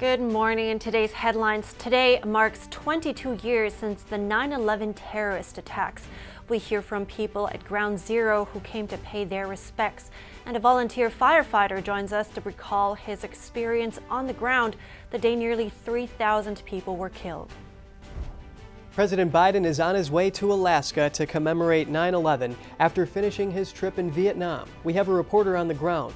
Good morning. In today's headlines, today marks 22 years since the 9 11 terrorist attacks. We hear from people at Ground Zero who came to pay their respects. And a volunteer firefighter joins us to recall his experience on the ground the day nearly 3,000 people were killed. President Biden is on his way to Alaska to commemorate 9 11 after finishing his trip in Vietnam. We have a reporter on the ground.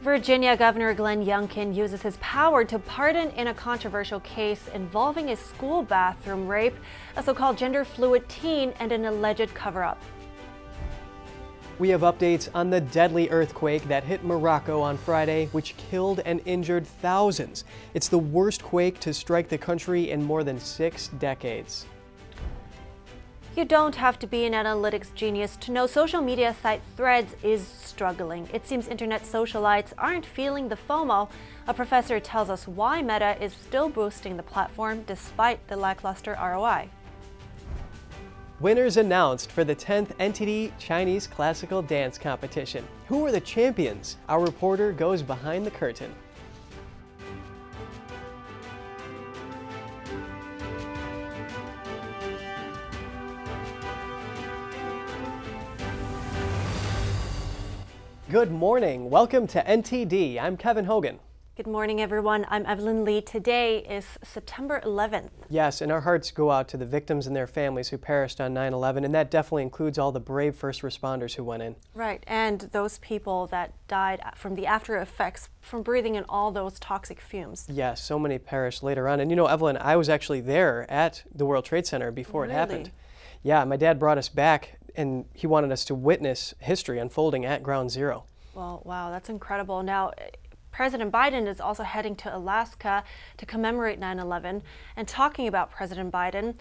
Virginia Governor Glenn Youngkin uses his power to pardon in a controversial case involving a school bathroom rape, a so called gender fluid teen, and an alleged cover up. We have updates on the deadly earthquake that hit Morocco on Friday, which killed and injured thousands. It's the worst quake to strike the country in more than six decades. You don't have to be an analytics genius to know social media site Threads is struggling. It seems internet socialites aren't feeling the FOMO. A professor tells us why Meta is still boosting the platform despite the lackluster ROI. Winners announced for the 10th NTD Chinese Classical Dance Competition. Who are the champions? Our reporter goes behind the curtain. Good morning. Welcome to NTD. I'm Kevin Hogan. Good morning, everyone. I'm Evelyn Lee. Today is September 11th. Yes, and our hearts go out to the victims and their families who perished on 9 11, and that definitely includes all the brave first responders who went in. Right, and those people that died from the after effects from breathing in all those toxic fumes. Yes, so many perished later on. And you know, Evelyn, I was actually there at the World Trade Center before really? it happened. Yeah, my dad brought us back and he wanted us to witness history unfolding at Ground Zero. Well, wow, that's incredible. Now, President Biden is also heading to Alaska to commemorate 9 11. And talking about President Biden,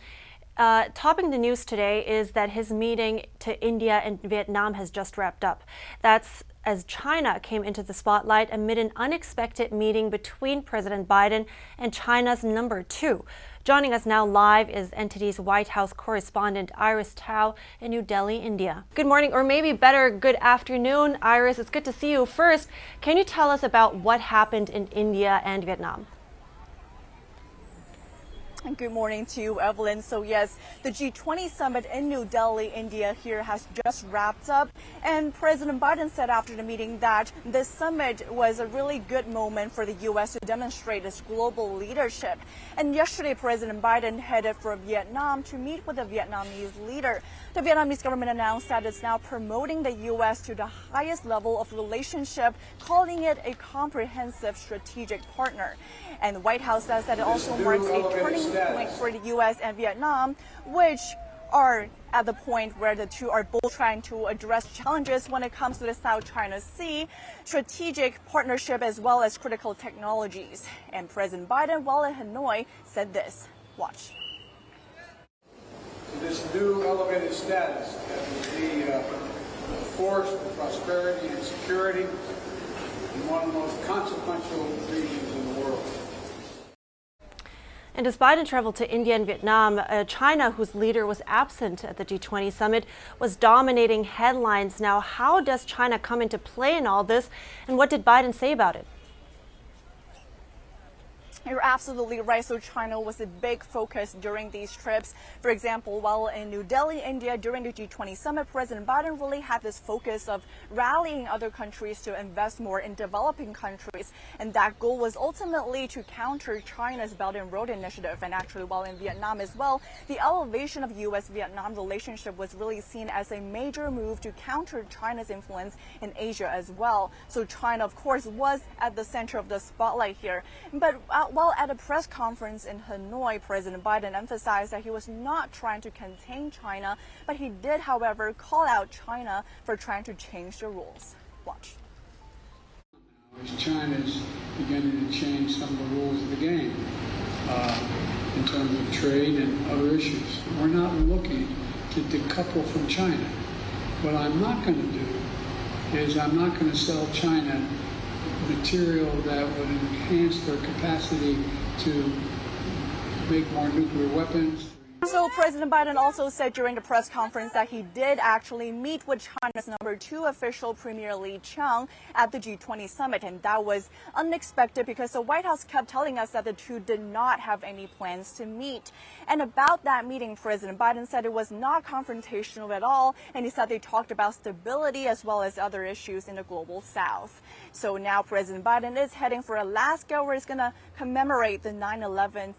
uh, topping the news today is that his meeting to India and Vietnam has just wrapped up. That's as China came into the spotlight amid an unexpected meeting between President Biden and China's number two. Joining us now live is NTD's White House correspondent Iris Tao in New Delhi, India. Good morning, or maybe better, good afternoon, Iris. It's good to see you. First, can you tell us about what happened in India and Vietnam? Good morning to you, Evelyn. So yes, the G20 summit in New Delhi, India here has just wrapped up. And President Biden said after the meeting that this summit was a really good moment for the U.S. to demonstrate its global leadership. And yesterday, President Biden headed for Vietnam to meet with the Vietnamese leader. The Vietnamese government announced that it's now promoting the U.S. to the highest level of relationship, calling it a comprehensive strategic partner. And the White House says that it also marks a turning point for the U.S. and Vietnam, which are at the point where the two are both trying to address challenges when it comes to the South China Sea, strategic partnership, as well as critical technologies. And President Biden, while in Hanoi, said this. Watch. To This new elevated status that will be uh, a force for prosperity and security in one of the most consequential regions in the world. And as Biden traveled to India and Vietnam, uh, China, whose leader was absent at the G20 summit, was dominating headlines. Now, how does China come into play in all this, and what did Biden say about it? You're absolutely right. So China was a big focus during these trips. For example, while in New Delhi, India, during the G20 summit, President Biden really had this focus of rallying other countries to invest more in developing countries. And that goal was ultimately to counter China's Belt and Road Initiative. And actually, while in Vietnam as well, the elevation of U.S.-Vietnam relationship was really seen as a major move to counter China's influence in Asia as well. So China, of course, was at the center of the spotlight here. But uh, while at a press conference in Hanoi, President Biden emphasized that he was not trying to contain China, but he did, however, call out China for trying to change the rules. Watch. As China's beginning to change some of the rules of the game uh, in terms of trade and other issues. We're not looking to decouple from China. What I'm not going to do is I'm not going to sell China material that would enhance their capacity to make more nuclear weapons. So President Biden also said during the press conference that he did actually meet with China's number two official, Premier Li Qiang, at the G20 summit, and that was unexpected because the White House kept telling us that the two did not have any plans to meet. And about that meeting, President Biden said it was not confrontational at all, and he said they talked about stability as well as other issues in the global south. So now President Biden is heading for Alaska, where he's going to commemorate the 9/11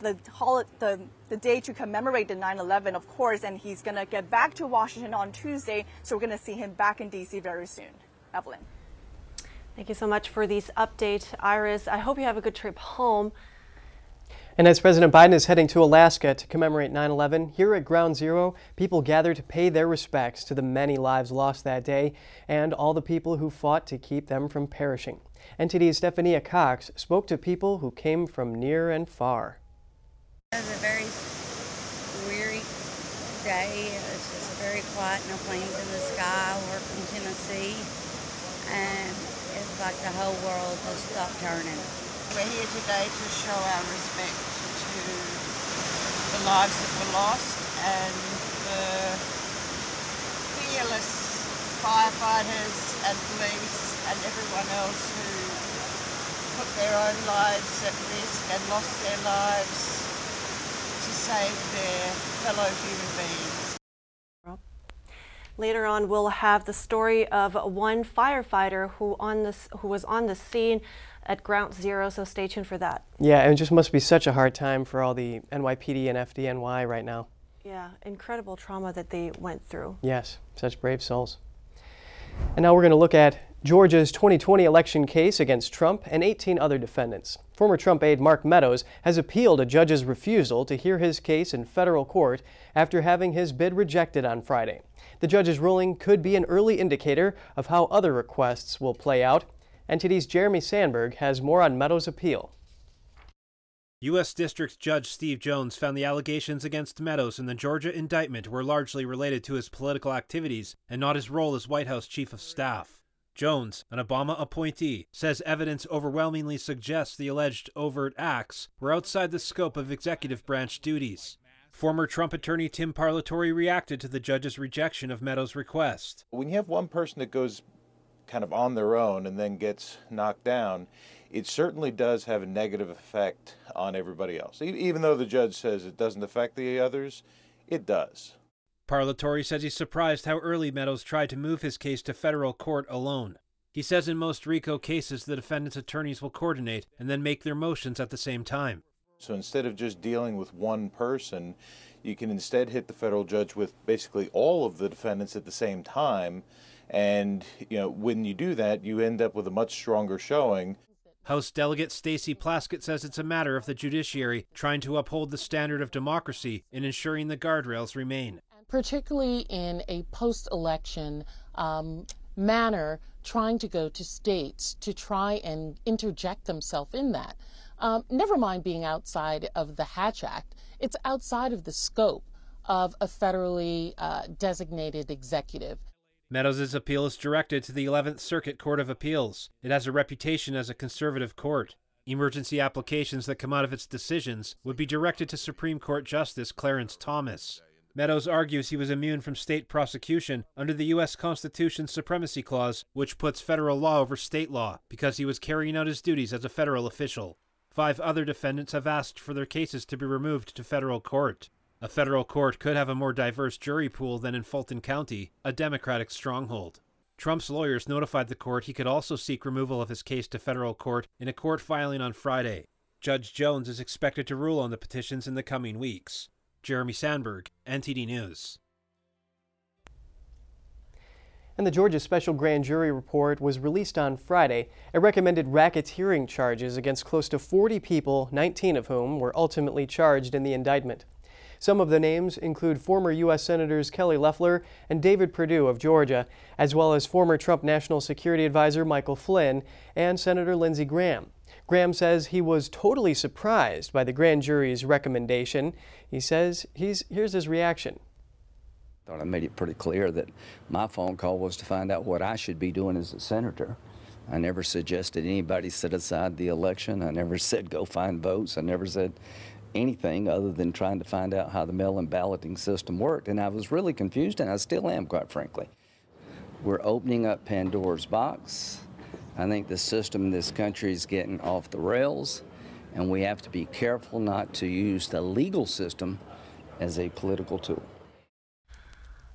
the, the, the day to commemorate the 9-11, of course, and he's going to get back to Washington on Tuesday, so we're going to see him back in D.C. very soon. Evelyn. Thank you so much for these updates, Iris. I hope you have a good trip home. And as President Biden is heading to Alaska to commemorate 9 11, here at Ground Zero, people gather to pay their respects to the many lives lost that day and all the people who fought to keep them from perishing. NTD's Stephania Cox spoke to people who came from near and far. It was a very weary day. It was just very quiet, no planes in the sky. We're from Tennessee, and it's like the whole world just stopped turning. We're here today to show our respect to the lives that were lost and the fearless firefighters and police and everyone else who put their own lives at risk and lost their lives save their fellow human beings. Later on, we'll have the story of one firefighter who on this who was on the scene at Ground Zero. So stay tuned for that. Yeah, and it just must be such a hard time for all the NYPD and FDNY right now. Yeah, incredible trauma that they went through. Yes, such brave souls. And now we're going to look at Georgia's 2020 election case against Trump and 18 other defendants. Former Trump aide Mark Meadows has appealed a judge's refusal to hear his case in federal court after having his bid rejected on Friday. The judge's ruling could be an early indicator of how other requests will play out. NTD's Jeremy Sandberg has more on Meadows' appeal. U.S. District Judge Steve Jones found the allegations against Meadows in the Georgia indictment were largely related to his political activities and not his role as White House Chief of Staff. Jones, an Obama appointee, says evidence overwhelmingly suggests the alleged overt acts were outside the scope of executive branch duties. Former Trump attorney Tim Parlatore reacted to the judge's rejection of Meadows' request. When you have one person that goes kind of on their own and then gets knocked down, it certainly does have a negative effect on everybody else. Even though the judge says it doesn't affect the others, it does. Parlatore says he's surprised how early Meadows tried to move his case to federal court alone. He says in most RICO cases, the defendant's attorneys will coordinate and then make their motions at the same time. So instead of just dealing with one person, you can instead hit the federal judge with basically all of the defendants at the same time. And, you know, when you do that, you end up with a much stronger showing. House Delegate Stacey Plaskett says it's a matter of the judiciary trying to uphold the standard of democracy and ensuring the guardrails remain particularly in a post election um, manner, trying to go to states to try and interject themselves in that. Um, never mind being outside of the Hatch Act, it's outside of the scope of a federally uh, designated executive. Meadows' appeal is directed to the 11th Circuit Court of Appeals. It has a reputation as a conservative court. Emergency applications that come out of its decisions would be directed to Supreme Court Justice Clarence Thomas. Meadows argues he was immune from state prosecution under the U.S. Constitution's Supremacy Clause, which puts federal law over state law, because he was carrying out his duties as a federal official. Five other defendants have asked for their cases to be removed to federal court. A federal court could have a more diverse jury pool than in Fulton County, a Democratic stronghold. Trump's lawyers notified the court he could also seek removal of his case to federal court in a court filing on Friday. Judge Jones is expected to rule on the petitions in the coming weeks. Jeremy Sandberg, NTD News. And the Georgia Special Grand Jury report was released on Friday. It recommended racketeering charges against close to 40 people, 19 of whom were ultimately charged in the indictment. Some of the names include former U.S. Senators Kelly Loeffler and David Perdue of Georgia, as well as former Trump National Security Advisor Michael Flynn and Senator Lindsey Graham. Graham says he was totally surprised by the grand jury's recommendation. He says he's here's his reaction. I Thought I made it pretty clear that my phone call was to find out what I should be doing as a senator. I never suggested anybody set aside the election. I never said go find votes. I never said anything other than trying to find out how the mail-in balloting system worked, and I was really confused, and I still am, quite frankly. We're opening up Pandora's box. I think the system in this country is getting off the rails, and we have to be careful not to use the legal system as a political tool.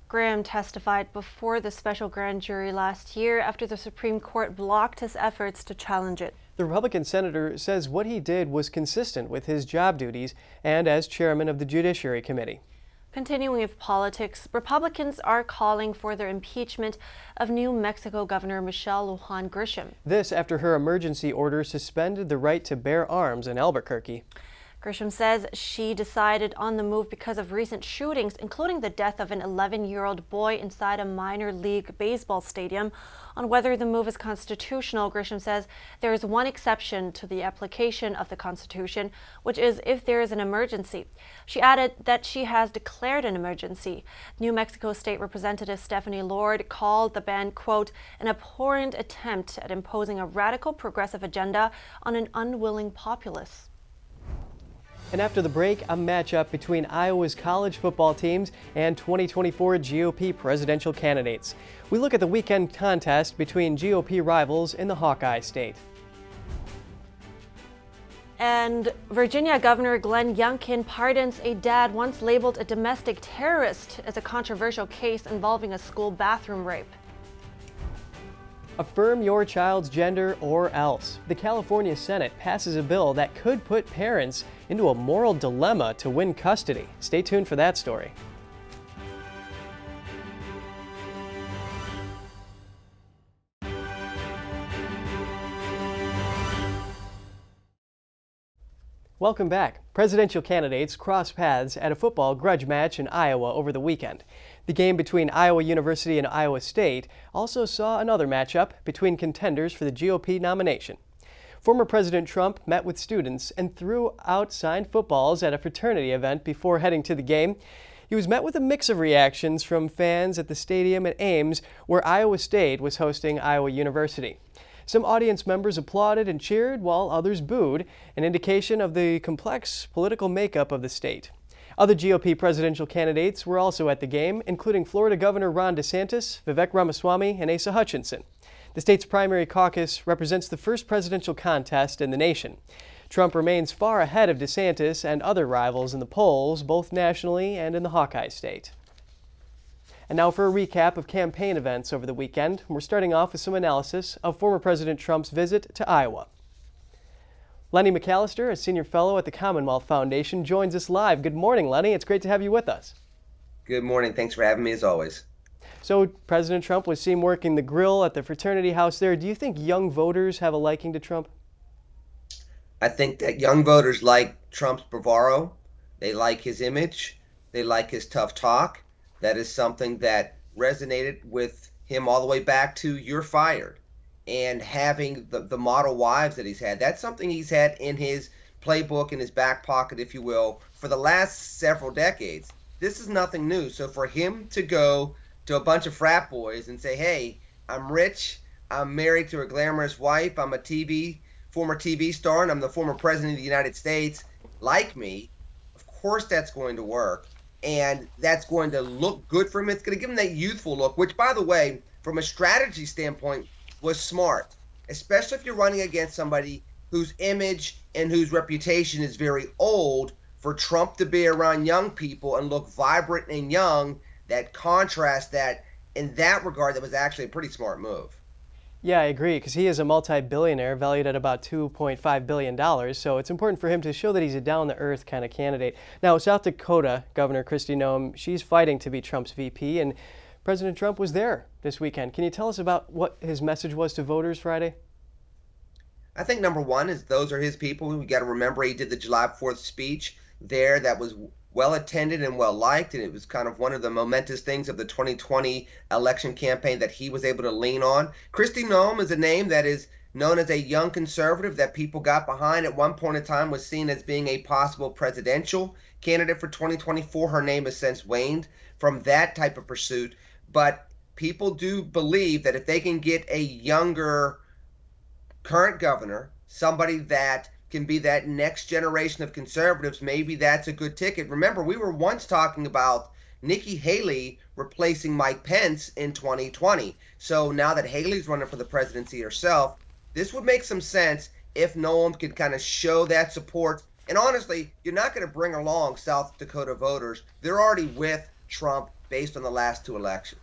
Graham testified before the special grand jury last year after the Supreme Court blocked his efforts to challenge it. The Republican senator says what he did was consistent with his job duties and as chairman of the Judiciary Committee. Continuing with politics, Republicans are calling for the impeachment of New Mexico Governor Michelle Lujan Grisham. This after her emergency order suspended the right to bear arms in Albuquerque. Grisham says she decided on the move because of recent shootings, including the death of an 11 year old boy inside a minor league baseball stadium. On whether the move is constitutional, Grisham says there is one exception to the application of the Constitution, which is if there is an emergency. She added that she has declared an emergency. New Mexico State Representative Stefani Lord called the ban, quote, an abhorrent attempt at imposing a radical progressive agenda on an unwilling populace. And after the break, a matchup between Iowa's college football teams and 2024 GOP presidential candidates. We look at the weekend contest between GOP rivals in the Hawkeye State. And Virginia Governor Glenn Youngkin pardons a dad once labeled a domestic terrorist as a controversial case involving a school bathroom rape. Affirm your child's gender or else. The California Senate passes a bill that could put parents into a moral dilemma to win custody. Stay tuned for that story. Welcome back. Presidential candidates crossed paths at a football grudge match in Iowa over the weekend. The game between Iowa University and Iowa State also saw another matchup between contenders for the GOP nomination. Former President Trump met with students and threw out signed footballs at a fraternity event before heading to the game. He was met with a mix of reactions from fans at the stadium at Ames, where Iowa State was hosting Iowa University. Some audience members applauded and cheered, while others booed, an indication of the complex political makeup of the state. Other GOP presidential candidates were also at the game, including Florida Governor Ron DeSantis, Vivek Ramaswamy, and Asa Hutchinson. The state's primary caucus represents the first presidential contest in the nation. Trump remains far ahead of DeSantis and other rivals in the polls, both nationally and in the Hawkeye State. And now for a recap of campaign events over the weekend. We're starting off with some analysis of former President Trump's visit to Iowa. Lenny McAllister, a senior fellow at the Commonwealth Foundation, joins us live. Good morning, Lenny. It's great to have you with us. Good morning. Thanks for having me as always. So, President Trump was seen working the grill at the fraternity house there. Do you think young voters have a liking to Trump? I think that young voters like Trump's bravado. They like his image. They like his tough talk. That is something that resonated with him all the way back to You're Fired and having the, the model wives that he's had. That's something he's had in his playbook, in his back pocket, if you will, for the last several decades. This is nothing new. So for him to go to a bunch of frat boys and say, hey, I'm rich, I'm married to a glamorous wife, I'm a TV, former TV star, and I'm the former president of the United States, like me, of course that's going to work and that's going to look good for him. It's going to give him that youthful look, which, by the way, from a strategy standpoint, was smart, especially if you're running against somebody whose image and whose reputation is very old. For Trump to be around young people and look vibrant and young, that contrast that in that regard, that was actually a pretty smart move. Yeah, I agree, because he is a multi billionaire valued at about $2.5 billion. So it's important for him to show that he's a down to earth kind of candidate. Now, South Dakota Governor Kristi Noem, she's fighting to be Trump's VP, and President Trump was there this weekend. Can you tell us about what his message was to voters Friday? I think number one is those are his people. We got to remember he did the July 4th speech there that was well attended and well liked, and it was kind of one of the momentous things of the 2020 election campaign that he was able to lean on. Kristi Noem is a name that is known as a young conservative that people got behind at one point in time was seen as being a possible presidential candidate for 2024 her name has since waned from that type of pursuit but people do believe that if they can get a younger current governor somebody that can be that next generation of conservatives, maybe that's a good ticket. Remember, we were once talking about Nikki Haley replacing Mike Pence in 2020. So now that Haley's running for the presidency herself, this would make some sense if Noem could kind of show that support. And honestly, you're not going to bring along South Dakota voters. They're already with Trump based on the last two elections.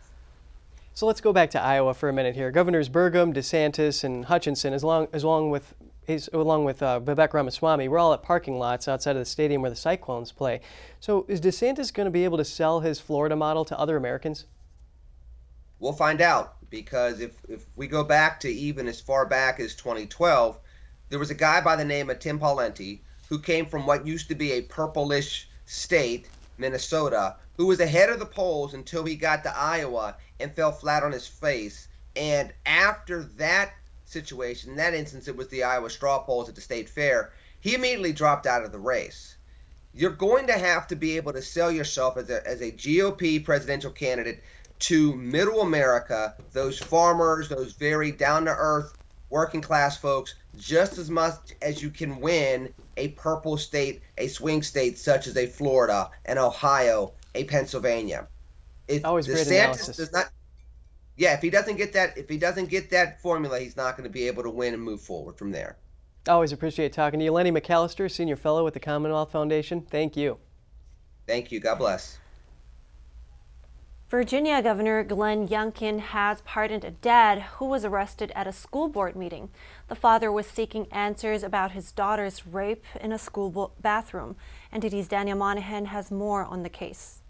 So let's go back to Iowa for a minute here. Governors Burgum, DeSantis, and Hutchinson, as long, as long with He's, along with uh, Vivek Ramaswamy, we're all at parking lots outside of the stadium where the Cyclones play. So is DeSantis going to be able to sell his Florida model to other Americans? We'll find out because if, if we go back to even as far back as 2012, there was a guy by the name of Tim Pawlenty who came from what used to be a purplish state, Minnesota, who was ahead of the polls until he got to Iowa and fell flat on his face. And after that situation. In that instance, it was the Iowa straw polls at the state fair. He immediately dropped out of the race. You're going to have to be able to sell yourself as a, as a GOP presidential candidate to middle America, those farmers, those very down to earth working class folks, just as much as you can win a purple state, a swing state such as a Florida, an Ohio, a Pennsylvania. It, Always great analysis. does not yeah, if he doesn't get that, if he doesn't get that formula, he's not going to be able to win and move forward from there. Always appreciate talking to you, Lenny McAllister, Senior Fellow with the Commonwealth Foundation. Thank you. Thank you. God bless. Virginia Governor Glenn Youngkin has pardoned a dad who was arrested at a school board meeting. The father was seeking answers about his daughter's rape in a school bathroom. NTD's Daniel Monahan has more on the case.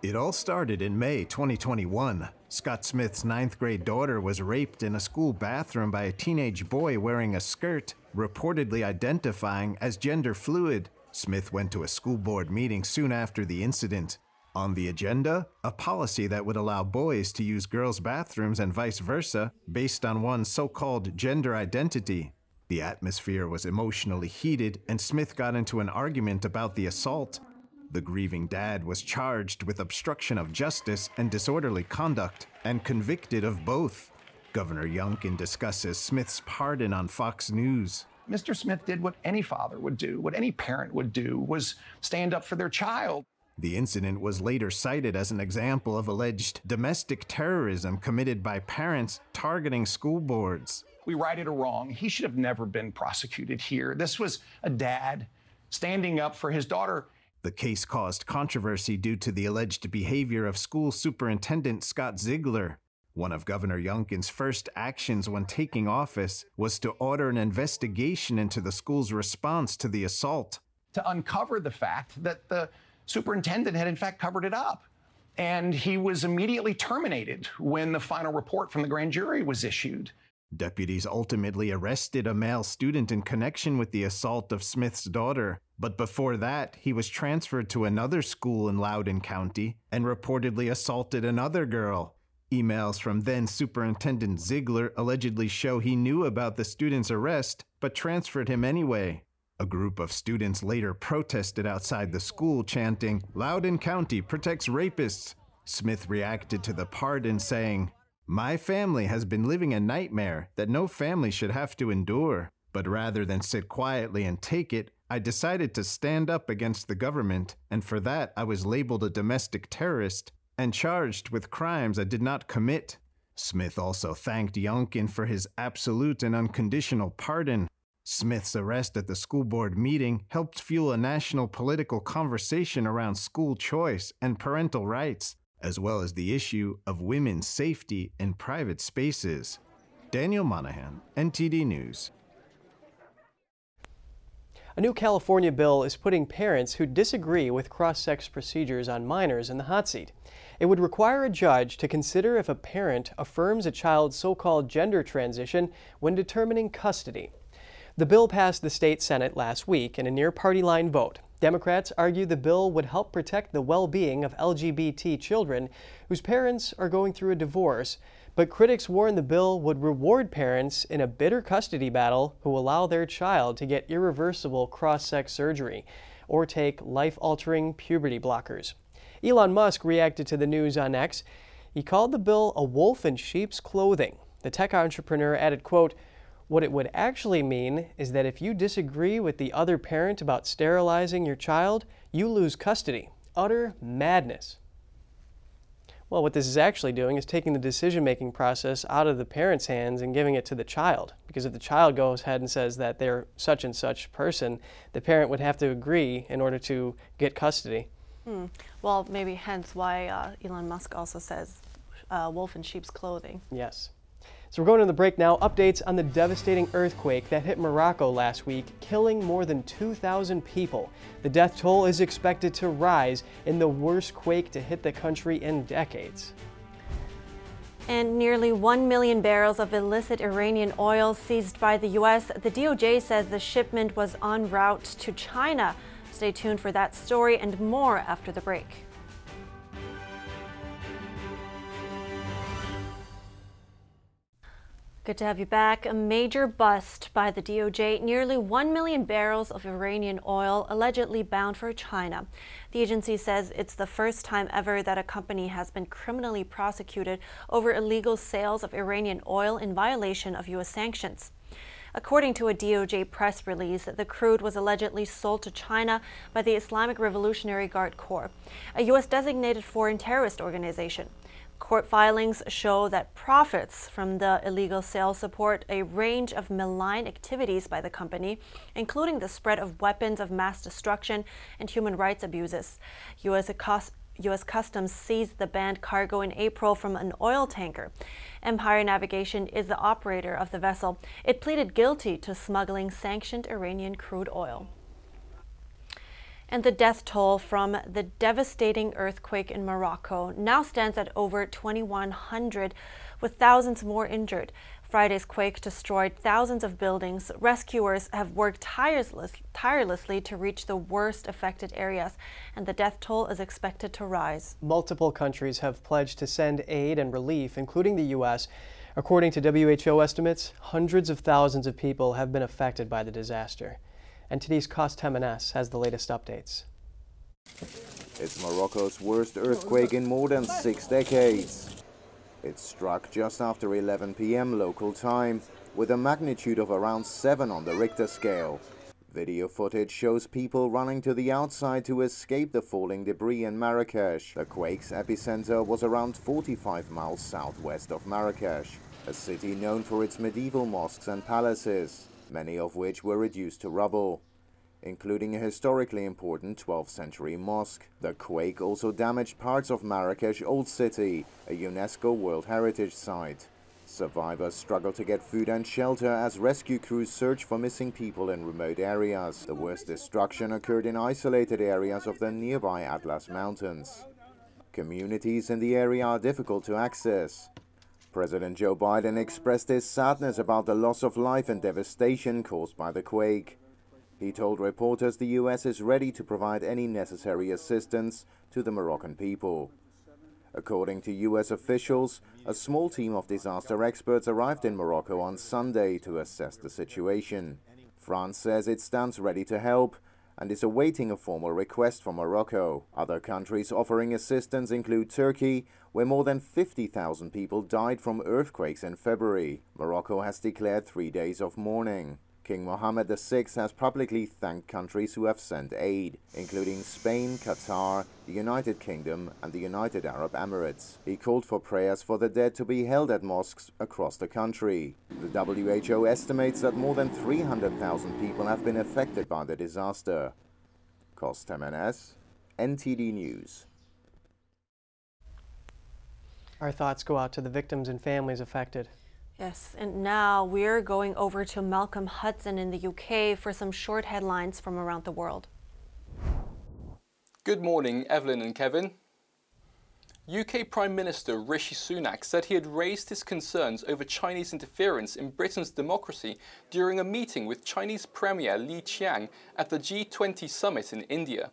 It all started in May 2021. Scott Smith's ninth grade daughter was raped in a school bathroom by a teenage boy wearing a skirt, reportedly identifying as gender fluid. Smith went to a school board meeting soon after the incident. On the agenda, a policy that would allow boys to use girls' bathrooms and vice versa based on one's so called gender identity. The atmosphere was emotionally heated, and Smith got into an argument about the assault. The grieving dad was charged with obstruction of justice and disorderly conduct and convicted of both. Governor Youngkin discusses Smith's pardon on Fox News. Mr. Smith did what any father would do, what any parent would do, was stand up for their child. The incident was later cited as an example of alleged domestic terrorism committed by parents targeting school boards. We righted a wrong. He should have never been prosecuted here. This was a dad standing up for his daughter. The case caused controversy due to the alleged behavior of school superintendent Scott Ziegler. One of Governor Youngkin's first actions when taking office was to order an investigation into the school's response to the assault. To uncover the fact that the superintendent had, in fact, covered it up. And he was immediately terminated when the final report from the grand jury was issued. Deputies ultimately arrested a male student in connection with the assault of Smith's daughter, but before that, he was transferred to another school in Loudoun County and reportedly assaulted another girl. Emails from then Superintendent Ziegler allegedly show he knew about the student's arrest but transferred him anyway. A group of students later protested outside the school, chanting, Loudoun County protects rapists. Smith reacted to the pardon, saying, my family has been living a nightmare that no family should have to endure. But rather than sit quietly and take it, I decided to stand up against the government, and for that I was labeled a domestic terrorist and charged with crimes I did not commit. Smith also thanked Youngkin for his absolute and unconditional pardon. Smith's arrest at the school board meeting helped fuel a national political conversation around school choice and parental rights as well as the issue of women's safety in private spaces. Daniel Monahan, NTD News. A new California bill is putting parents who disagree with cross sex procedures on minors in the hot seat. It would require a judge to consider if a parent affirms a child's so called gender transition when determining custody. The bill passed the state Senate last week in a near party line vote. Democrats argue the bill would help protect the well being of LGBT children whose parents are going through a divorce, but critics warn the bill would reward parents in a bitter custody battle who allow their child to get irreversible cross sex surgery or take life altering puberty blockers. Elon Musk reacted to the news on X. He called the bill a wolf in sheep's clothing. The tech entrepreneur added, quote, What it would actually mean is that if you disagree with the other parent about sterilizing your child, you lose custody. Utter madness. Well, what this is actually doing is taking the decision making process out of the parent's hands and giving it to the child. Because if the child goes ahead and says that they're such and such person, the parent would have to agree in order to get custody. Hmm. Well, maybe hence why uh, Elon Musk also says uh, wolf in sheep's clothing. Yes. So we're going to the break now. Updates on the devastating earthquake that hit Morocco last week, killing more than 2,000 people. The death toll is expected to rise in the worst quake to hit the country in decades. And nearly 1 million barrels of illicit Iranian oil seized by the U.S. The DOJ says the shipment was en route to China. Stay tuned for that story and more after the break. Good to have you back. A major bust by the DOJ. Nearly 1 million barrels of Iranian oil allegedly bound for China. The agency says it's the first time ever that a company has been criminally prosecuted over illegal sales of Iranian oil in violation of U.S. sanctions. According to a DOJ press release, the crude was allegedly sold to China by the Islamic Revolutionary Guard Corps, a U.S. designated foreign terrorist organization. Court filings show that profits from the illegal sale support a range of malign activities by the company, including the spread of weapons of mass destruction and human rights abuses. U.S. U.S. Customs seized the banned cargo in April from an oil tanker. Empire Navigation is the operator of the vessel. It pleaded guilty to smuggling sanctioned Iranian crude oil and the death toll from the devastating earthquake in Morocco now stands at over 2,100, with thousands more injured. Friday's quake destroyed thousands of buildings. Rescuers have worked tireless, tirelessly to reach the worst affected areas, and the death toll is expected to rise. Multiple countries have pledged to send aid and relief, including the U.S. According to WHO estimates, hundreds of thousands of people have been affected by the disaster and today's Cost M&S has the latest updates. It's Morocco's worst earthquake in more than six decades. It struck just after 11 p.m. local time, with a magnitude of around 7 on the Richter scale. Video footage shows people running to the outside to escape the falling debris in Marrakesh. The quake's epicenter was around 45 miles southwest of Marrakesh, a city known for its medieval mosques and palaces many of which were reduced to rubble, including a historically important 12th century mosque. The quake also damaged parts of Marrakesh Old City, a UNESCO World Heritage Site. Survivors struggle to get food and shelter as rescue crews search for missing people in remote areas. The worst destruction occurred in isolated areas of the nearby Atlas Mountains. Communities in the area are difficult to access. President Joe Biden expressed his sadness about the loss of life and devastation caused by the quake. He told reporters the U.S. is ready to provide any necessary assistance to the Moroccan people. According to U.S. officials, a small team of disaster experts arrived in Morocco on Sunday to assess the situation. France says it stands ready to help and is awaiting a formal request from Morocco. Other countries offering assistance include Turkey, where more than 50,000 people died from earthquakes in February. Morocco has declared three days of mourning. King Mohammed VI has publicly thanked countries who have sent aid, including Spain, Qatar, the United Kingdom, and the United Arab Emirates. He called for prayers for the dead to be held at mosques across the country. The WHO estimates that more than 300,000 people have been affected by the disaster. Cost M&S, NTD News. Our thoughts go out to the victims and families affected. Yes, and now we're going over to Malcolm Hudson in the UK for some short headlines from around the world. Good morning, Evelyn and Kevin. UK Prime Minister Rishi Sunak said he had raised his concerns over Chinese interference in Britain's democracy during a meeting with Chinese Premier Li Qiang at the G20 summit in India.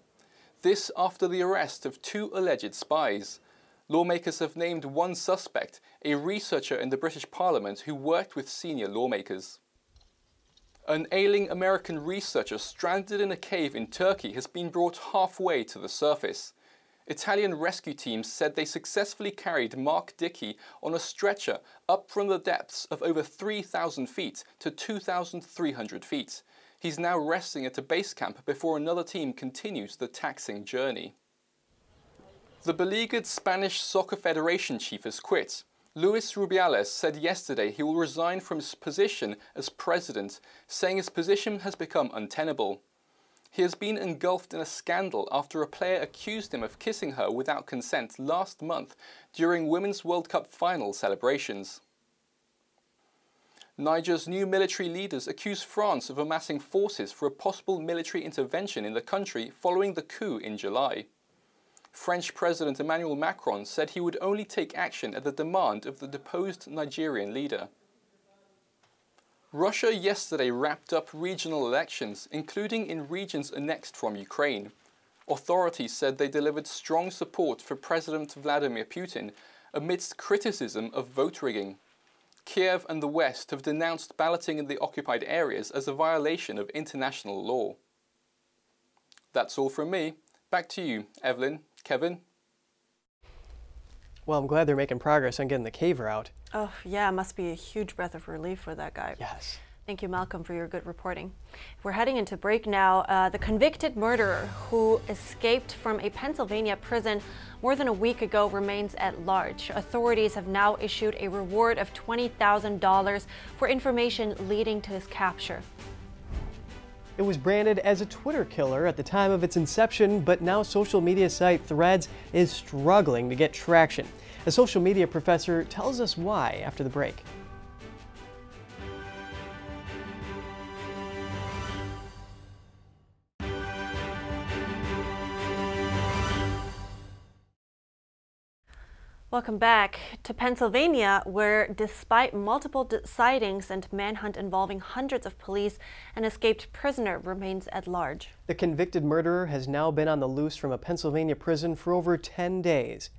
This after the arrest of two alleged spies. Lawmakers have named one suspect, a researcher in the British Parliament who worked with senior lawmakers. An ailing American researcher stranded in a cave in Turkey has been brought halfway to the surface. Italian rescue teams said they successfully carried Mark Dickey on a stretcher up from the depths of over 3,000 feet to 2,300 feet. He's now resting at a base camp before another team continues the taxing journey. The beleaguered Spanish Soccer Federation chief has quit. Luis Rubiales said yesterday he will resign from his position as president, saying his position has become untenable. He has been engulfed in a scandal after a player accused him of kissing her without consent last month during Women's World Cup final celebrations. Niger's new military leaders accuse France of amassing forces for a possible military intervention in the country following the coup in July. French President Emmanuel Macron said he would only take action at the demand of the deposed Nigerian leader. Russia yesterday wrapped up regional elections, including in regions annexed from Ukraine. Authorities said they delivered strong support for President Vladimir Putin amidst criticism of vote rigging. Kiev and the West have denounced balloting in the occupied areas as a violation of international law. That's all from me. Back to you, Evelyn, Kevin. Well, I'm glad they're making progress on getting the caver out. Oh, yeah, must be a huge breath of relief for that guy. Yes. Thank you, Malcolm, for your good reporting. We're heading into break now. Uh, the convicted murderer who escaped from a Pennsylvania prison more than a week ago remains at large. Authorities have now issued a reward of $20,000 for information leading to his capture. It was branded as a Twitter killer at the time of its inception, but now social media site Threads is struggling to get traction. A social media professor tells us why after the break. Welcome back to Pennsylvania, where despite multiple sightings and manhunt involving hundreds of police, an escaped prisoner remains at large. The convicted murderer has now been on the loose from a Pennsylvania prison for over 10 days.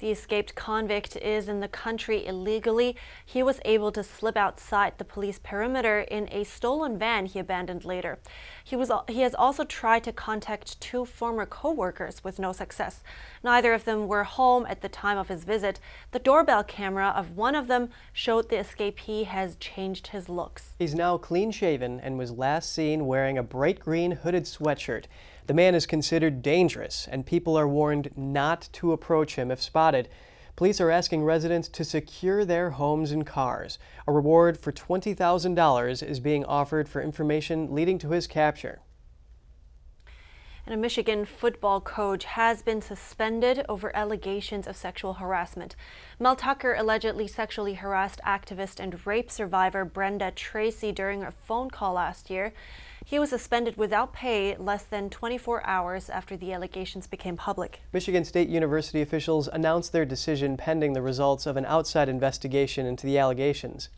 The escaped convict is in the country illegally. He was able to slip outside the police perimeter in a stolen van he abandoned later. He, was, he has also tried to contact two former co-workers with no success. Neither of them were home at the time of his visit. The doorbell camera of one of them showed the escapee has changed his looks. He's now clean shaven and was last seen wearing a bright green hooded sweatshirt. The man is considered dangerous, and people are warned not to approach him if spotted. Police are asking residents to secure their homes and cars. A reward for $20,000 is being offered for information leading to his capture. And a Michigan football coach has been suspended over allegations of sexual harassment. Mel Tucker allegedly sexually harassed activist and rape survivor Brenda Tracy during a phone call last year. He was suspended without pay less than 24 hours after the allegations became public. Michigan State University officials announced their decision pending the results of an outside investigation into the allegations.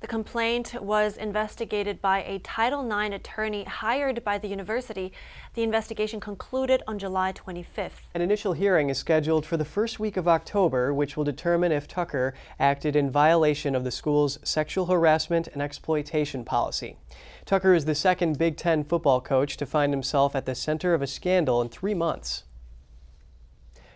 The complaint was investigated by a Title IX attorney hired by the university. The investigation concluded on July 25th. An initial hearing is scheduled for the first week of October, which will determine if Tucker acted in violation of the school's sexual harassment and exploitation policy. Tucker is the second Big Ten football coach to find himself at the center of a scandal in three months.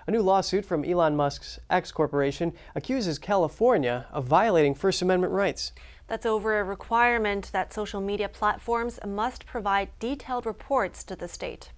A new lawsuit from Elon Musk's X Corporation accuses California of violating First Amendment rights. That's over a requirement that social media platforms must provide detailed reports to the state.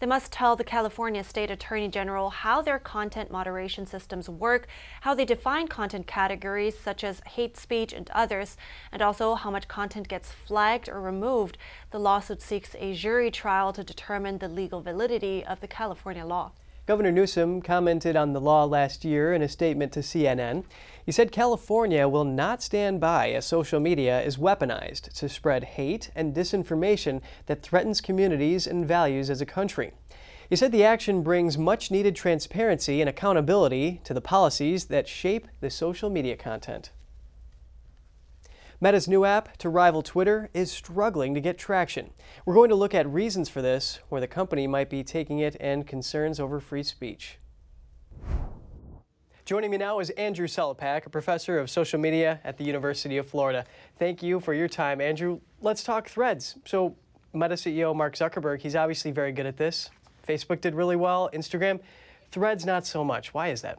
They must tell the California State Attorney General how their content moderation systems work, how they define content categories such as hate speech and others, and also how much content gets flagged or removed. The lawsuit seeks a jury trial to determine the legal validity of the California law. Governor Newsom commented on the law last year in a statement to CNN. He said California will not stand by as social media is weaponized to spread hate and disinformation that threatens communities and values as a country. He said the action brings much needed transparency and accountability to the policies that shape the social media content. Meta's new app to rival Twitter is struggling to get traction. We're going to look at reasons for this, where the company might be taking it, and concerns over free speech. Joining me now is Andrew Selepak, a professor of social media at the University of Florida. Thank you for your time, Andrew. Let's talk threads. So, Meta CEO Mark Zuckerberg, he's obviously very good at this. Facebook did really well, Instagram. Threads, not so much. Why is that?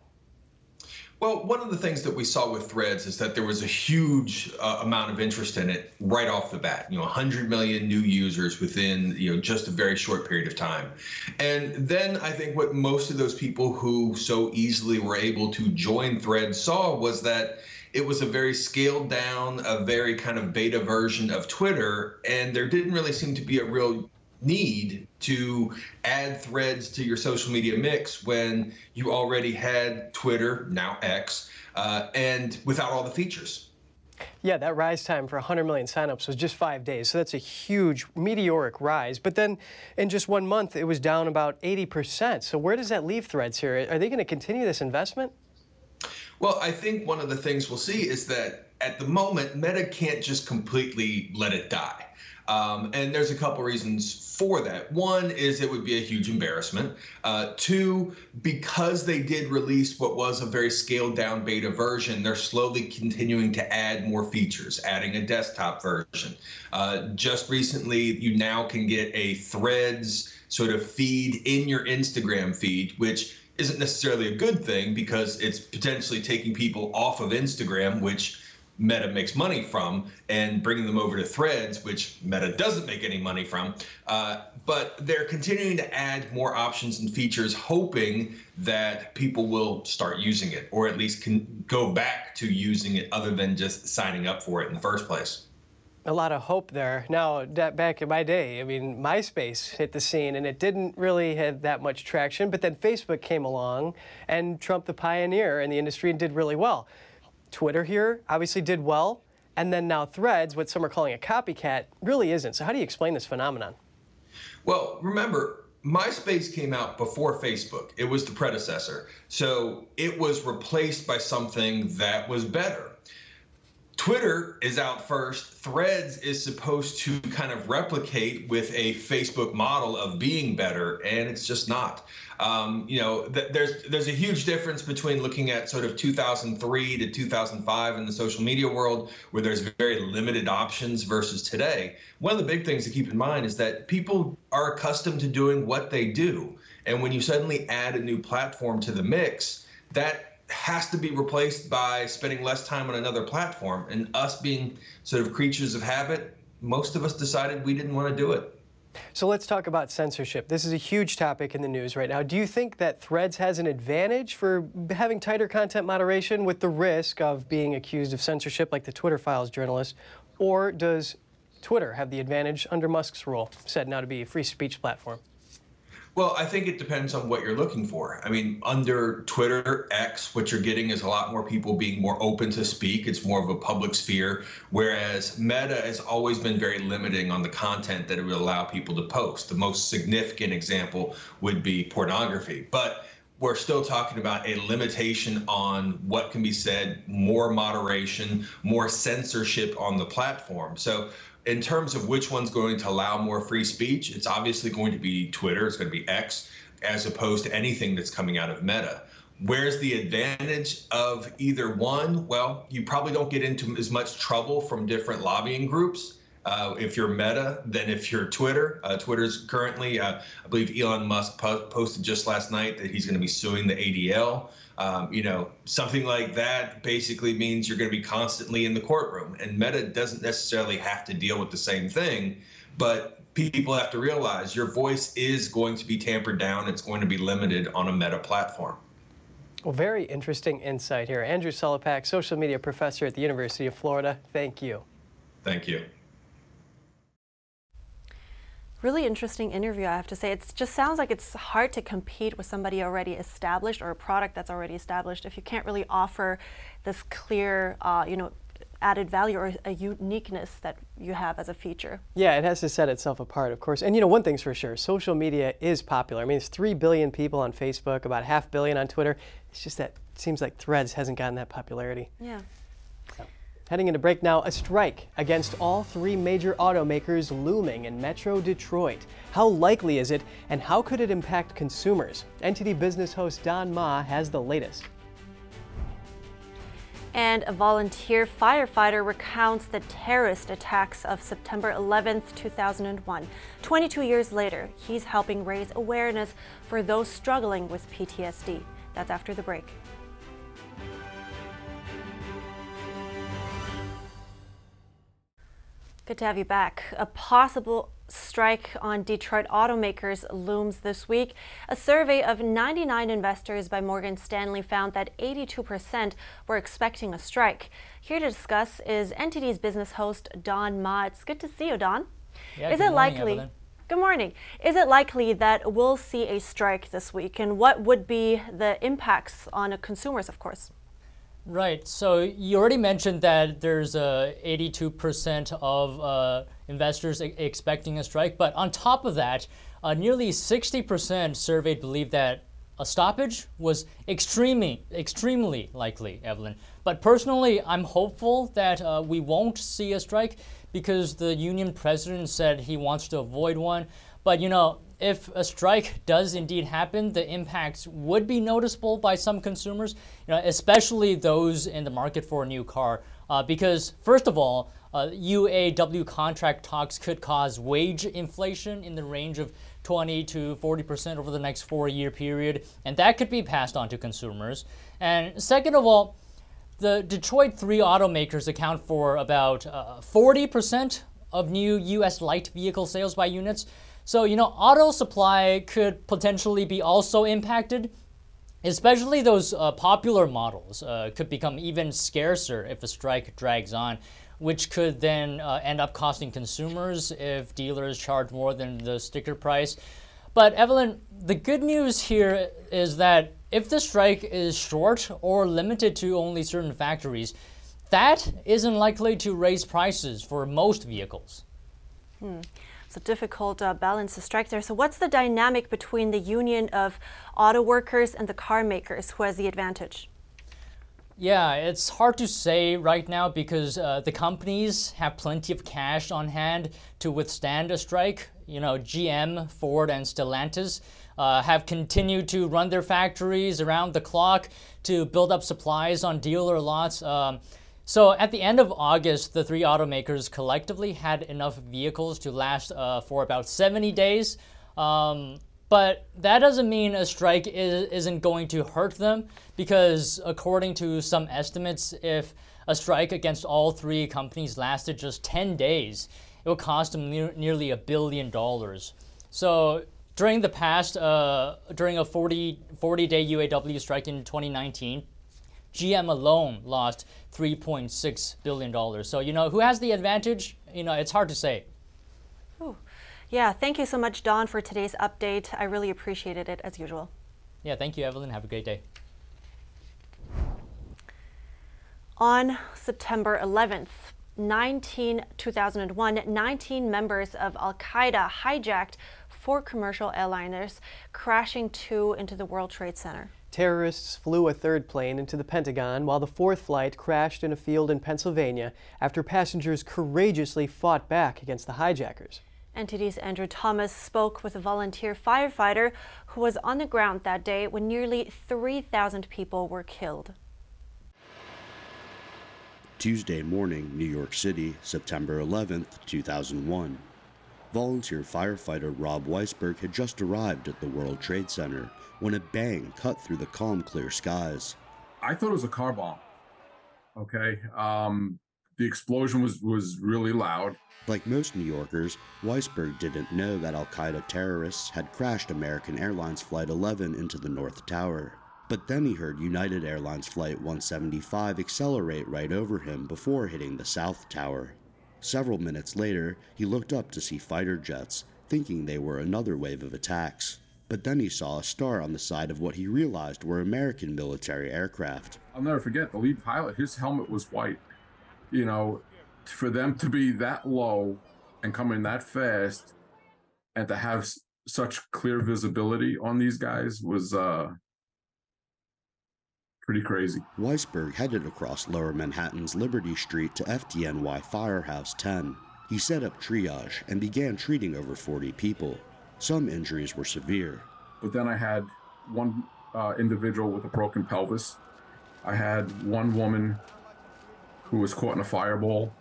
Well, one of the things that we saw with Threads is that there was a huge uh, amount of interest in it right off the bat. You know, 100 million new users within you know just a very short period of time, and then I think what most of those people who so easily were able to join Threads saw was that it was a very scaled down, a very kind of beta version of Twitter, and there didn't really seem to be a real need to add threads to your social media mix when you already had Twitter, now X, uh, and without all the features. Yeah, that rise time for 100 million signups was just five days. So that's a huge meteoric rise. But then in just one month, it was down about 80%. So where does that leave threads here? Are they going to continue this investment? Well, I think one of the things we'll see is that at the moment, Meta can't just completely let it die. Um, and there's a couple reasons for that. One is it would be a huge embarrassment. Uh, two, because they did release what was a very scaled down beta version, they're slowly continuing to add more features, adding a desktop version. Uh, just recently, you now can get a threads sort of feed in your Instagram feed, which isn't necessarily a good thing because it's potentially taking people off of Instagram, which Meta makes money from and bringing them over to Threads, which Meta doesn't make any money from. Uh, but they're continuing to add more options and features, hoping that people will start using it or at least can go back to using it other than just signing up for it in the first place. A lot of hope there. Now, back in my day, I mean, MySpace hit the scene and it didn't really have that much traction, but then Facebook came along and Trump, the pioneer in the industry, and did really well. Twitter here obviously did well, and then now Threads, what some are calling a copycat, really isn't. So how do you explain this phenomenon? Well, remember, MySpace came out before Facebook. It was the predecessor. So it was replaced by something that was better. Twitter is out first. Threads is supposed to kind of replicate with a Facebook model of being better, and it's just not. Um, you know, th- there's there's a huge difference between looking at sort of 2003 to 2005 in the social media world, where there's very limited options, versus today. One of the big things to keep in mind is that people are accustomed to doing what they do, and when you suddenly add a new platform to the mix, that has to be replaced by spending less time on another platform. And us being sort of creatures of habit, most of us decided we didn't want to do it. So let's talk about censorship. This is a huge topic in the news right now. Do you think that Threads has an advantage for having tighter content moderation with the risk of being accused of censorship like the Twitter Files journalist? Or does Twitter have the advantage under Musk's rule, said now to be a free speech platform? Well, I think it depends on what you're looking for. I mean, under Twitter, X, what you're getting is a lot more people being more open to speak. It's more of a public sphere. Whereas Meta has always been very limiting on the content that it would allow people to post. The most significant example would be pornography. But we're still talking about a limitation on what can be said, more moderation, more censorship on the platform. So in terms of which one's going to allow more free speech, it's obviously going to be Twitter, it's going to be X, as opposed to anything that's coming out of Meta. Where's the advantage of either one? Well, you probably don't get into as much trouble from different lobbying groups. Uh, if you're Meta than if you're Twitter. Uh, Twitter's currently, uh, I believe Elon Musk po- posted just last night that he's going to be suing the ADL. Um, you know, something like that basically means you're going to be constantly in the courtroom. And Meta doesn't necessarily have to deal with the same thing, but people have to realize your voice is going to be tampered down. It's going to be limited on a Meta platform. Well, very interesting insight here. Andrew Selepak, social media professor at the University of Florida. Thank you. Thank you really interesting interview, I have to say. It just sounds like it's hard to compete with somebody already established or a product that's already established if you can't really offer this clear, uh, you know, added value or a uniqueness that you have as a feature. Yeah, it has to set itself apart, of course. And you know, one thing's for sure, social media is popular. I mean, it's 3 billion people on Facebook, about half billion on Twitter. It's just that it seems like Threads hasn't gotten that popularity. Yeah. Heading into break now, a strike against all three major automakers looming in Metro Detroit. How likely is it, and how could it impact consumers? NTD Business host Don Ma has the latest. And a volunteer firefighter recounts the terrorist attacks of September 11, 2001. 22 years later, he's helping raise awareness for those struggling with PTSD. That's after the break. Good to have you back. A possible strike on Detroit automakers looms this week. A survey of 99 investors by Morgan Stanley found that 82% were expecting a strike. Here to discuss is NTD's business host Don Ma. It's good to see you, Don. Yeah, is it morning, likely? Evelyn. Good morning. Is it likely that we'll see a strike this week, and what would be the impacts on consumers, of course? Right. So you already mentioned that there's uh, 82% of uh, investors expecting a strike, but on top of that, uh, nearly 60% surveyed believe that a stoppage was extremely, extremely likely, Evelyn. But personally, I'm hopeful that uh, we won't see a strike because the union president said he wants to avoid one. But you know, if a strike does indeed happen, the impacts would be noticeable by some consumers, you know, especially those in the market for a new car. Uh, because first of all, uh, UAW contract talks could cause wage inflation in the range of 20 to 40 percent over the next four-year period, and that could be passed on to consumers. And second of all, the Detroit three automakers account for about uh, 40% of new U.S. light vehicle sales by units. So, you know, auto supply could potentially be also impacted, especially those uh, popular models uh, could become even scarcer if a strike drags on, which could then uh, end up costing consumers if dealers charge more than the sticker price. But, Evelyn, the good news here is that if the strike is short or limited to only certain factories, that isn't likely to raise prices for most vehicles. Hmm. A difficult uh, balance to strike there. So, what's the dynamic between the union of auto workers and the car makers? Who has the advantage? Yeah, it's hard to say right now because uh, the companies have plenty of cash on hand to withstand a strike. You know, GM, Ford, and Stellantis uh, have continued to run their factories around the clock to build up supplies on dealer lots. Um, so at the end of August, the three automakers collectively had enough vehicles to last uh, for about 70 days. Um, but that doesn't mean a strike is, isn't going to hurt them because, according to some estimates, if a strike against all three companies lasted just 10 days, it would cost them near, nearly a billion dollars. So during the past, uh, during a 40, 40 day UAW strike in 2019, GM alone lost $3.6 billion. So, you know, who has the advantage? You know, it's hard to say. Ooh. Yeah, thank you so much, Don, for today's update. I really appreciated it as usual. Yeah, thank you, Evelyn. Have a great day. On September 11th, 19, 2001, 19 members of Al Qaeda hijacked four commercial airliners, crashing two into the World Trade Center. Terrorists flew a third plane into the Pentagon while the fourth flight crashed in a field in Pennsylvania after passengers courageously fought back against the hijackers. NTD's Andrew Thomas spoke with a volunteer firefighter who was on the ground that day when nearly 3,000 people were killed. Tuesday morning, New York City, September 11th, 2001. Volunteer firefighter Rob Weisberg had just arrived at the World Trade Center when a bang cut through the calm, clear skies. I thought it was a car bomb. Okay. Um, the explosion was, was really loud. Like most New Yorkers, Weisberg didn't know that Al Qaeda terrorists had crashed American Airlines Flight 11 into the North Tower. But then he heard United Airlines Flight 175 accelerate right over him before hitting the South Tower. Several minutes later, he looked up to see fighter jets, thinking they were another wave of attacks. But then he saw a star on the side of what he realized were American military aircraft. I'll never forget the lead pilot, his helmet was white. You know, for them to be that low and coming that fast and to have such clear visibility on these guys was uh pretty crazy. Weisberg headed across lower Manhattan's Liberty Street to FDNY Firehouse 10. He set up triage and began treating over 40 people. Some injuries were severe. But then I had one uh, individual with a broken pelvis. I had one woman who was caught in a fireball.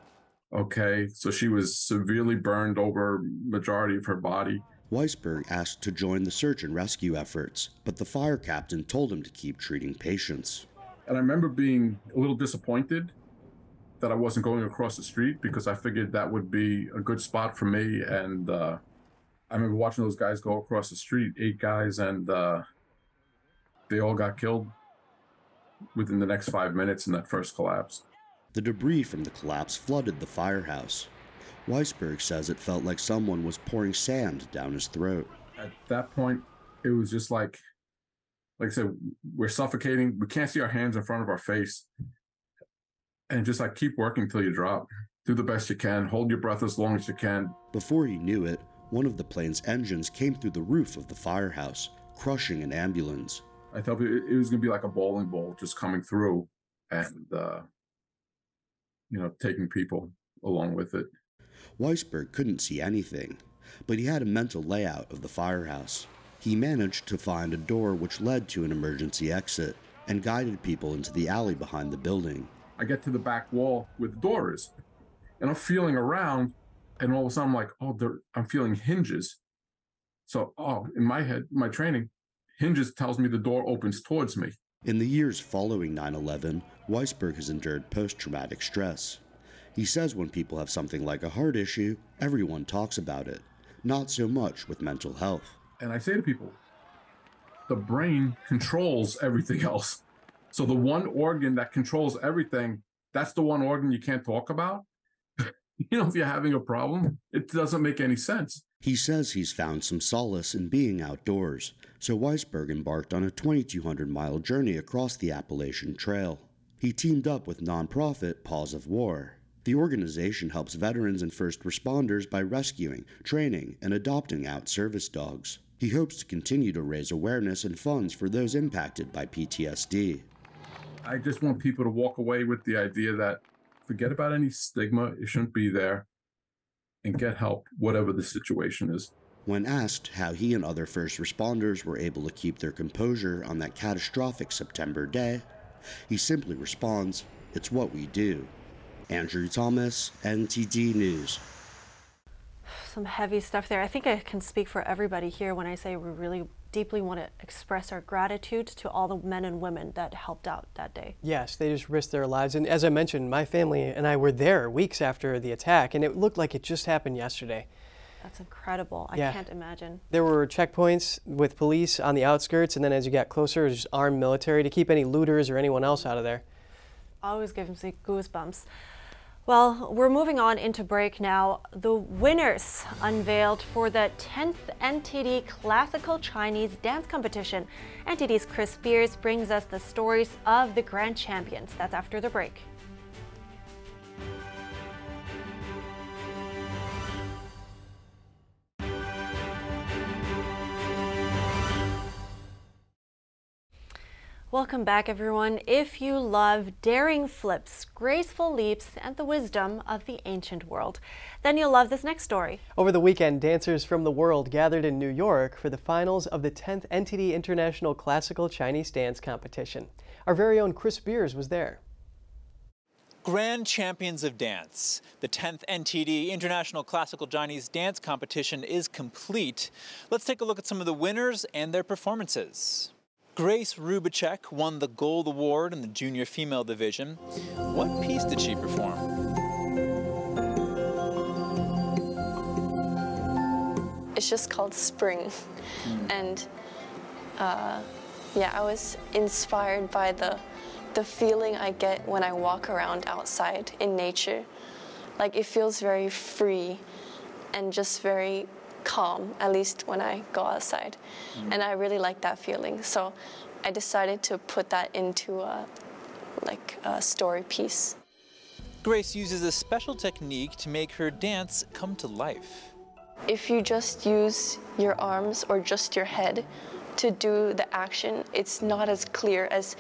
Okay, so she was severely burned over majority of her body. Weisberg asked to join the search and rescue efforts, but the fire captain told him to keep treating patients. And I remember being a little disappointed that I wasn't going across the street because I figured that would be a good spot for me. And uh, I remember watching those guys go across the street, eight guys, and uh, they all got killed within the next five minutes in that first collapse. The debris from the collapse flooded the firehouse. Weisberg says it felt like someone was pouring sand down his throat. At that point, it was just like, like I said, we're suffocating. We can't see our hands in front of our face. And just like keep working till you drop. Do the best you can. Hold your breath as long as you can. Before he knew it, one of the plane's engines came through the roof of the firehouse, crushing an ambulance. I thought it was going to be like a bowling ball just coming through and, uh, you know, taking people along with it. Weisberg couldn't see anything, but he had a mental layout of the firehouse. He managed to find a door which led to an emergency exit and guided people into the alley behind the building. I get to the back wall where the door is, and I'm feeling around, and all of a sudden I'm like, oh, there, I'm feeling hinges. So, oh, in my head, my training, hinges tells me the door opens towards me. In the years following 9 11, Weisberg has endured post traumatic stress. He says when people have something like a heart issue, everyone talks about it, not so much with mental health. And I say to people, the brain controls everything else. So the one organ that controls everything, that's the one organ you can't talk about. you know, if you're having a problem, it doesn't make any sense. He says he's found some solace in being outdoors, so Weisberg embarked on a 2,200 mile journey across the Appalachian Trail. He teamed up with nonprofit Paws of War. The organization helps veterans and first responders by rescuing, training, and adopting out service dogs. He hopes to continue to raise awareness and funds for those impacted by PTSD. I just want people to walk away with the idea that forget about any stigma, it shouldn't be there, and get help, whatever the situation is. When asked how he and other first responders were able to keep their composure on that catastrophic September day, he simply responds, It's what we do. Andrew Thomas, NTD News. Some heavy stuff there. I think I can speak for everybody here when I say we really deeply want to express our gratitude to all the men and women that helped out that day. Yes, they just risked their lives. And as I mentioned, my family and I were there weeks after the attack, and it looked like it just happened yesterday. That's incredible. I Yeah. can't imagine. There were checkpoints with police on the outskirts, and then as you got closer, it was just armed military to keep any looters or anyone else out of there. Always gives me goosebumps. Well, we're moving on into break now. The winners unveiled for the 10th NTD Classical Chinese Dance Competition. NTD's Chris Spears brings us the stories of the grand champions. That's after the break. Welcome back, everyone. If you love daring flips, graceful leaps, and the wisdom of the ancient world, then you'll love this next story. Over the weekend, dancers from the world gathered in New York for the finals of the 10th NTD International Classical Chinese Dance Competition. Our very own Chris Beers was there. Grand Champions of Dance. The 10th NTD International Classical Chinese Dance Competition is complete. Let's take a look at some of the winners and their performances. Grace Rubicek won the Gold Award in the Junior Female Division. What piece did she perform? It's just called Spring. And uh, yeah, I was inspired by the, the feeling I get when I walk around outside in nature. Like it feels very free and just very calm, at least when I go outside. Mm. And I really like that feeling. So I decided to put that into a, like a story piece. Grace uses a special technique to make her dance come to life. If you just use your arms or just your head to do the action, it's not as clear as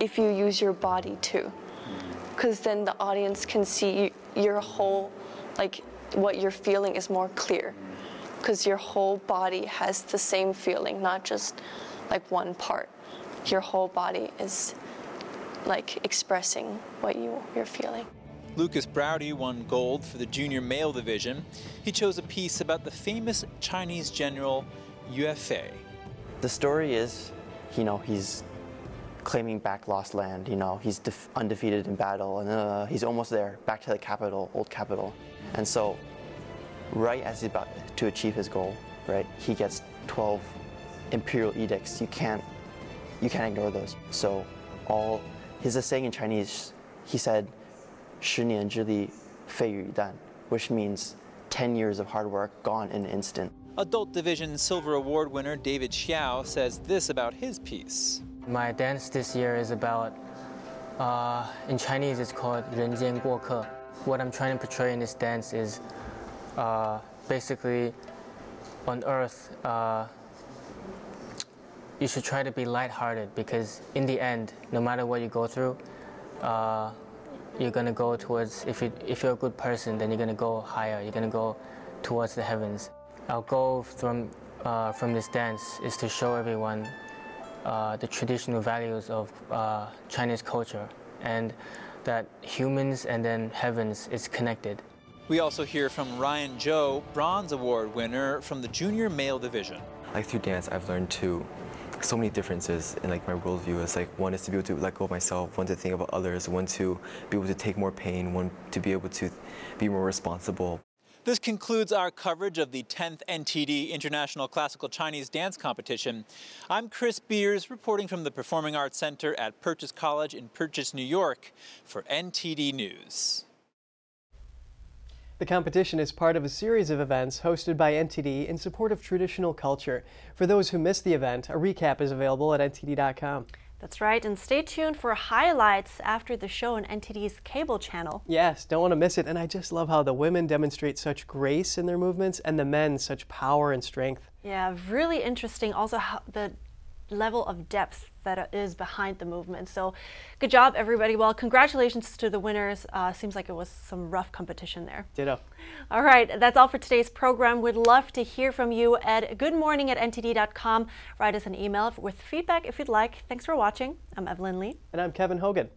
if you use your body too. Mm. Because then the audience can see your whole, like what you're feeling is more clear. Because your whole body has the same feeling, not just like one part. Your whole body is like expressing what you, you're feeling. Lucas Browdy won gold for the junior male division. He chose a piece about the famous Chinese general Yue Fei. The story is, you know, he's claiming back lost land. You know, he's def- undefeated in battle, and uh, he's almost there, back to the capital, old capital. And so, right as he's about to achieve his goal, right, he gets 12 imperial edicts. You can't, you can't ignore those. So, all he's a saying in Chinese. He said, 十年之力废于一旦, which means 10 years of hard work gone in an instant. Adult Division Silver Award winner David Xiao says this about his piece. My dance this year is about, uh, in Chinese, it's called 人间过客. What I'm trying to portray in this dance is uh, basically on earth, uh, you should try to be lighthearted because in the end, no matter what you go through, uh, you're gonna go towards. If you if you're a good person, then you're gonna go higher. You're gonna go towards the heavens. Our goal from uh, from this dance is to show everyone uh, the traditional values of uh, Chinese culture and that humans and then heavens is connected. We also hear from Ryan Joe, Bronze Award winner from the junior male division. Like through dance, I've learned to so many differences in like my worldview. It's like one is to be able to let go of myself, one to think about others, one to be able to take more pain, one to be able to be more responsible. This concludes our coverage of the 10th NTD International Classical Chinese Dance Competition. I'm Chris Beers, reporting from the Performing Arts Center at Purchase College in Purchase, New York, for NTD News. The competition is part of a series of events hosted by NTD in support of traditional culture. For those who missed the event, a recap is available at ntd.com. That's right, and stay tuned for highlights after the show on NTD's cable channel. Yes, don't want to miss it. And I just love how the women demonstrate such grace in their movements and the men such power and strength. Yeah, really interesting. Also, how the level of depth that is behind the movement. So, good job, everybody. Well, congratulations to the winners. Uh, seems like it was some rough competition there. Ditto. All right, that's all for today's program. We'd love to hear from you at goodmorning at ntd.com. Write us an email with feedback if you'd like. Thanks for watching. I'm Evelyn Lee. And I'm Kevin Hogan.